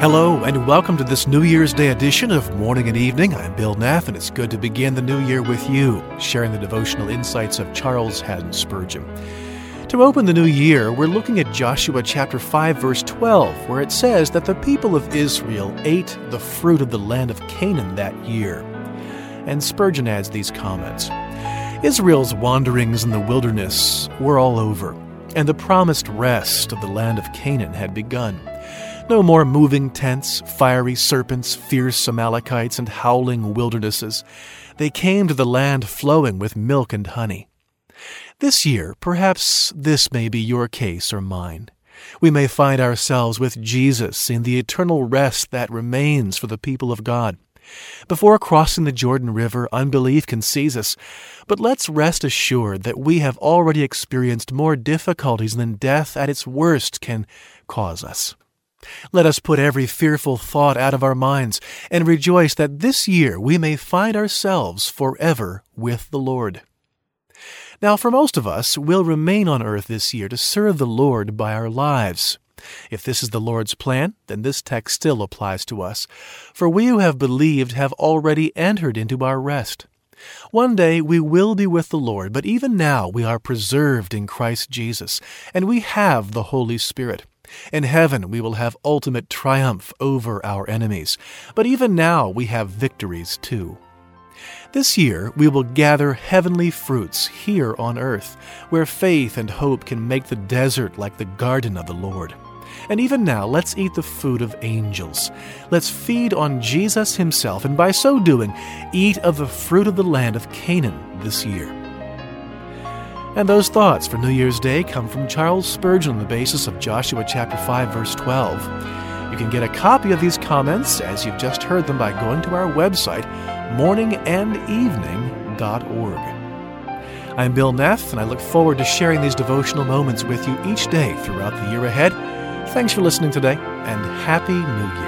Hello, and welcome to this New Year's Day edition of Morning and Evening. I'm Bill Neff, and it's good to begin the new year with you, sharing the devotional insights of Charles Haddon Spurgeon. To open the new year, we're looking at Joshua chapter 5 verse 12, where it says that the people of Israel ate the fruit of the land of Canaan that year. And Spurgeon adds these comments. Israel's wanderings in the wilderness were all over, and the promised rest of the land of Canaan had begun. No more moving tents, fiery serpents, fierce Amalekites, and howling wildernesses. They came to the land flowing with milk and honey. This year, perhaps this may be your case or mine. We may find ourselves with Jesus in the eternal rest that remains for the people of God. Before crossing the Jordan River, unbelief can seize us, but let's rest assured that we have already experienced more difficulties than death at its worst can cause us. Let us put every fearful thought out of our minds and rejoice that this year we may find ourselves forever with the Lord. Now, for most of us, we'll remain on earth this year to serve the Lord by our lives. If this is the Lord's plan, then this text still applies to us, for we who have believed have already entered into our rest. One day we will be with the Lord, but even now we are preserved in Christ Jesus, and we have the Holy Spirit. In heaven, we will have ultimate triumph over our enemies, but even now we have victories too. This year, we will gather heavenly fruits here on earth, where faith and hope can make the desert like the garden of the Lord. And even now, let's eat the food of angels. Let's feed on Jesus Himself, and by so doing, eat of the fruit of the land of Canaan this year. And those thoughts for New Year's Day come from Charles Spurgeon on the basis of Joshua chapter 5 verse 12. You can get a copy of these comments as you've just heard them by going to our website morningandevening.org. I'm Bill Neff and I look forward to sharing these devotional moments with you each day throughout the year ahead. Thanks for listening today and happy New Year.